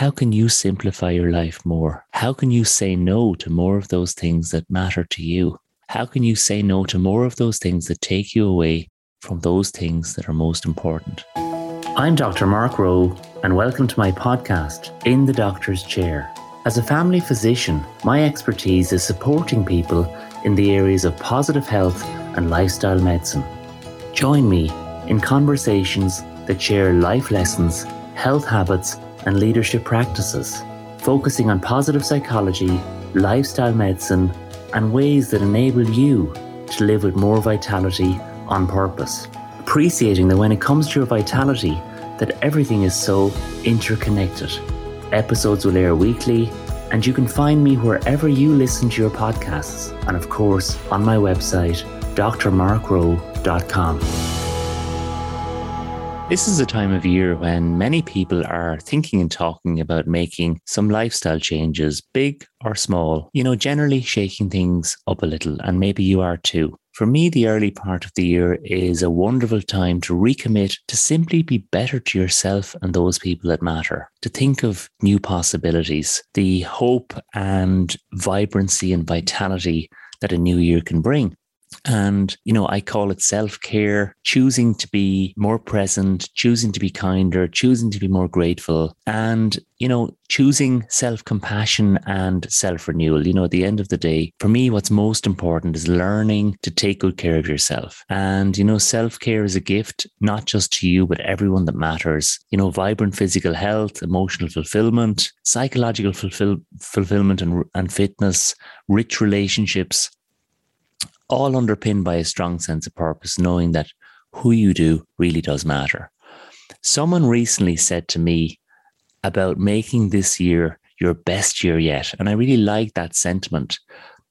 How can you simplify your life more? How can you say no to more of those things that matter to you? How can you say no to more of those things that take you away from those things that are most important? I'm Dr. Mark Rowe, and welcome to my podcast, In the Doctor's Chair. As a family physician, my expertise is supporting people in the areas of positive health and lifestyle medicine. Join me in conversations that share life lessons, health habits, and leadership practices, focusing on positive psychology, lifestyle medicine, and ways that enable you to live with more vitality on purpose. Appreciating that when it comes to your vitality, that everything is so interconnected. Episodes will air weekly, and you can find me wherever you listen to your podcasts, and of course on my website, drmarkrowe.com. This is a time of year when many people are thinking and talking about making some lifestyle changes, big or small, you know, generally shaking things up a little, and maybe you are too. For me, the early part of the year is a wonderful time to recommit to simply be better to yourself and those people that matter, to think of new possibilities, the hope and vibrancy and vitality that a new year can bring. And, you know, I call it self care, choosing to be more present, choosing to be kinder, choosing to be more grateful, and, you know, choosing self compassion and self renewal. You know, at the end of the day, for me, what's most important is learning to take good care of yourself. And, you know, self care is a gift, not just to you, but everyone that matters. You know, vibrant physical health, emotional fulfillment, psychological fulfill- fulfillment and, and fitness, rich relationships all underpinned by a strong sense of purpose, knowing that who you do really does matter. Someone recently said to me about making this year your best year yet. And I really like that sentiment.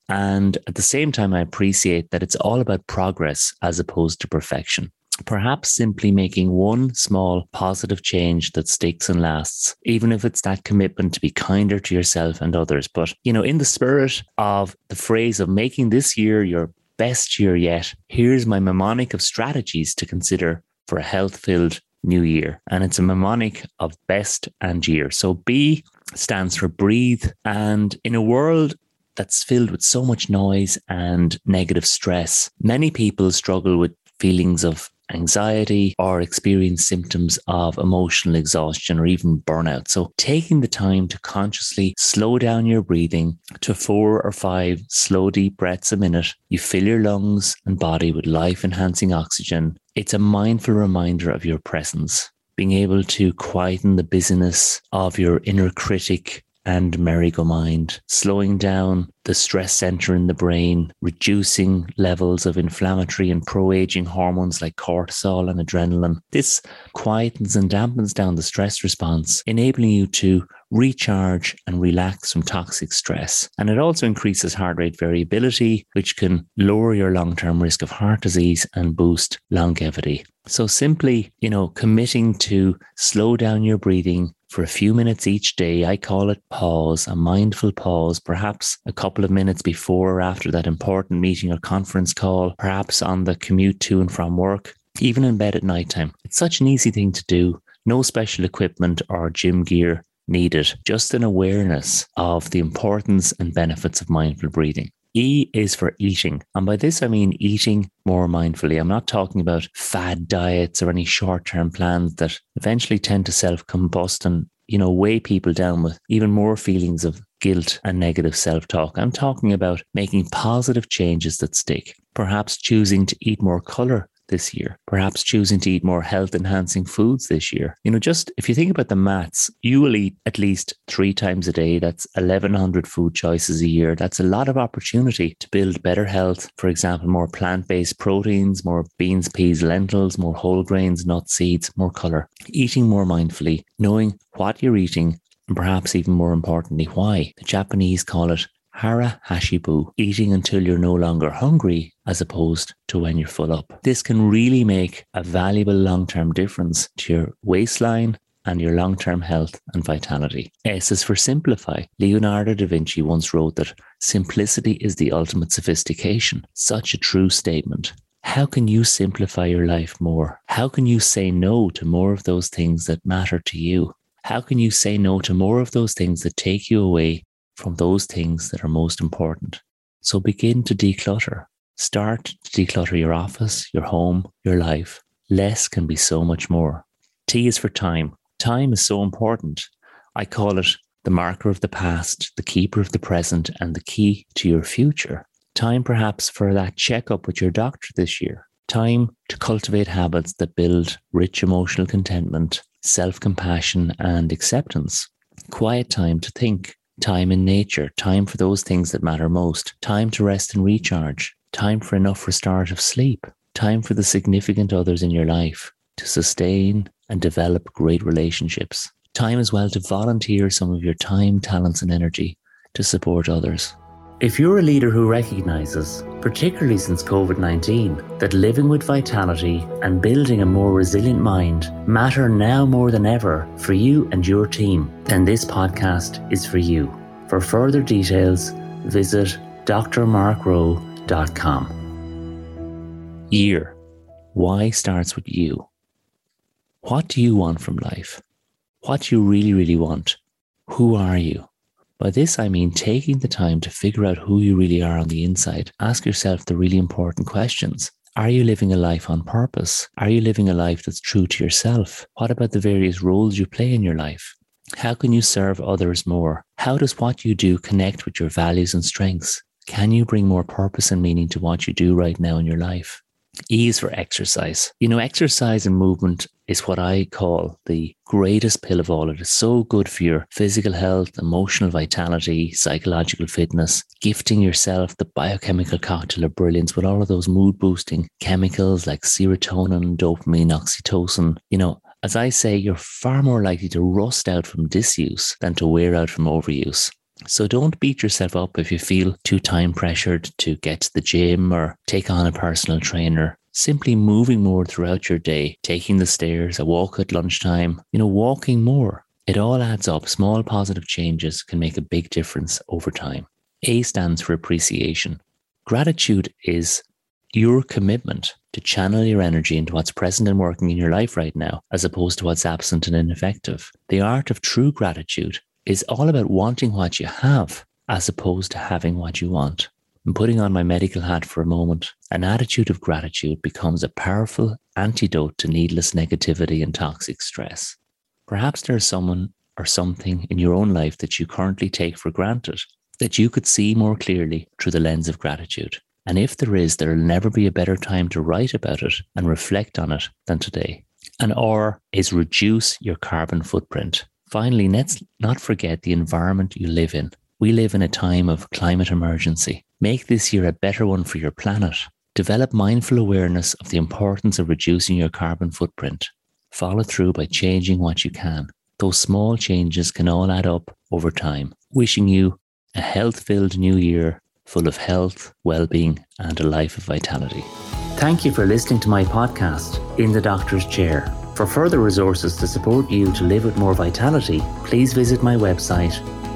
And at the same time, I appreciate that it's all about progress as opposed to perfection. Perhaps simply making one small positive change that sticks and lasts, even if it's that commitment to be kinder to yourself and others. But, you know, in the spirit of the phrase of making this year your best year yet, here's my mnemonic of strategies to consider for a health filled new year. And it's a mnemonic of best and year. So B stands for breathe. And in a world that's filled with so much noise and negative stress, many people struggle with feelings of anxiety or experience symptoms of emotional exhaustion or even burnout. So, taking the time to consciously slow down your breathing to four or five slow, deep breaths a minute, you fill your lungs and body with life enhancing oxygen. It's a mindful reminder of your presence. Being able to quieten the busyness of your inner critic and merry-go-mind, slowing down the stress center in the brain, reducing levels of inflammatory and pro-aging hormones like cortisol and adrenaline. This quietens and dampens down the stress response, enabling you to recharge and relax from toxic stress. And it also increases heart rate variability, which can lower your long-term risk of heart disease and boost longevity. So simply, you know, committing to slow down your breathing, for a few minutes each day. I call it pause, a mindful pause, perhaps a couple of minutes before or after that important meeting or conference call, perhaps on the commute to and from work, even in bed at night time. It's such an easy thing to do. No special equipment or gym gear needed, just an awareness of the importance and benefits of mindful breathing. E is for eating. And by this, I mean eating more mindfully. I'm not talking about fad diets or any short term plans that eventually tend to self combust and, you know, weigh people down with even more feelings of guilt and negative self talk. I'm talking about making positive changes that stick. Perhaps choosing to eat more color this year, perhaps choosing to eat more health enhancing foods this year. You know, just if you think about the maths, you will eat at least three times a day. That's 1100 food choices a year. That's a lot of opportunity to build better health. For example, more plant based proteins, more beans, peas, lentils, more whole grains, nuts, seeds, more color. Eating more mindfully, knowing what you're eating, and perhaps even more importantly, why. The Japanese call it hara hachi bu, eating until you're no longer hungry as opposed to when you're full up. This can really make a valuable long term difference to your waistline and your long term health and vitality. S is for simplify. Leonardo da Vinci once wrote that simplicity is the ultimate sophistication. Such a true statement. How can you simplify your life more? How can you say no to more of those things that matter to you? How can you say no to more of those things that take you away from those things that are most important? So begin to declutter. Start to declutter your office, your home, your life. Less can be so much more. T is for time. Time is so important. I call it the marker of the past, the keeper of the present, and the key to your future. Time perhaps for that checkup with your doctor this year. Time to cultivate habits that build rich emotional contentment, self compassion, and acceptance. Quiet time to think, time in nature, time for those things that matter most, time to rest and recharge, time for enough restorative sleep, time for the significant others in your life to sustain and develop great relationships. Time as well to volunteer some of your time, talents, and energy to support others. If you're a leader who recognizes, particularly since COVID 19, that living with vitality and building a more resilient mind matter now more than ever for you and your team, then this podcast is for you. For further details, visit drmarkrowe.com. Year. Why starts with you. What do you want from life? What do you really, really want? Who are you? By this, I mean taking the time to figure out who you really are on the inside. Ask yourself the really important questions. Are you living a life on purpose? Are you living a life that's true to yourself? What about the various roles you play in your life? How can you serve others more? How does what you do connect with your values and strengths? Can you bring more purpose and meaning to what you do right now in your life? E is for exercise. You know, exercise and movement is what I call the greatest pill of all. It is so good for your physical health, emotional vitality, psychological fitness, gifting yourself the biochemical cocktail of brilliance with all of those mood boosting chemicals like serotonin, dopamine, oxytocin. You know, as I say, you're far more likely to rust out from disuse than to wear out from overuse. So don't beat yourself up if you feel too time pressured to get to the gym or take on a personal trainer. Simply moving more throughout your day, taking the stairs, a walk at lunchtime, you know, walking more. It all adds up. Small positive changes can make a big difference over time. A stands for appreciation. Gratitude is your commitment to channel your energy into what's present and working in your life right now, as opposed to what's absent and ineffective. The art of true gratitude is all about wanting what you have as opposed to having what you want. And putting on my medical hat for a moment, an attitude of gratitude becomes a powerful antidote to needless negativity and toxic stress. Perhaps there's someone or something in your own life that you currently take for granted that you could see more clearly through the lens of gratitude. And if there is, there'll never be a better time to write about it and reflect on it than today. And R is reduce your carbon footprint. Finally, let's not forget the environment you live in. We live in a time of climate emergency. Make this year a better one for your planet. Develop mindful awareness of the importance of reducing your carbon footprint. Follow through by changing what you can. Those small changes can all add up over time. Wishing you a health filled new year full of health, well being, and a life of vitality. Thank you for listening to my podcast, In the Doctor's Chair. For further resources to support you to live with more vitality, please visit my website,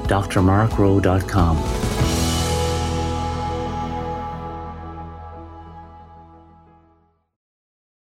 drmarkrowe.com.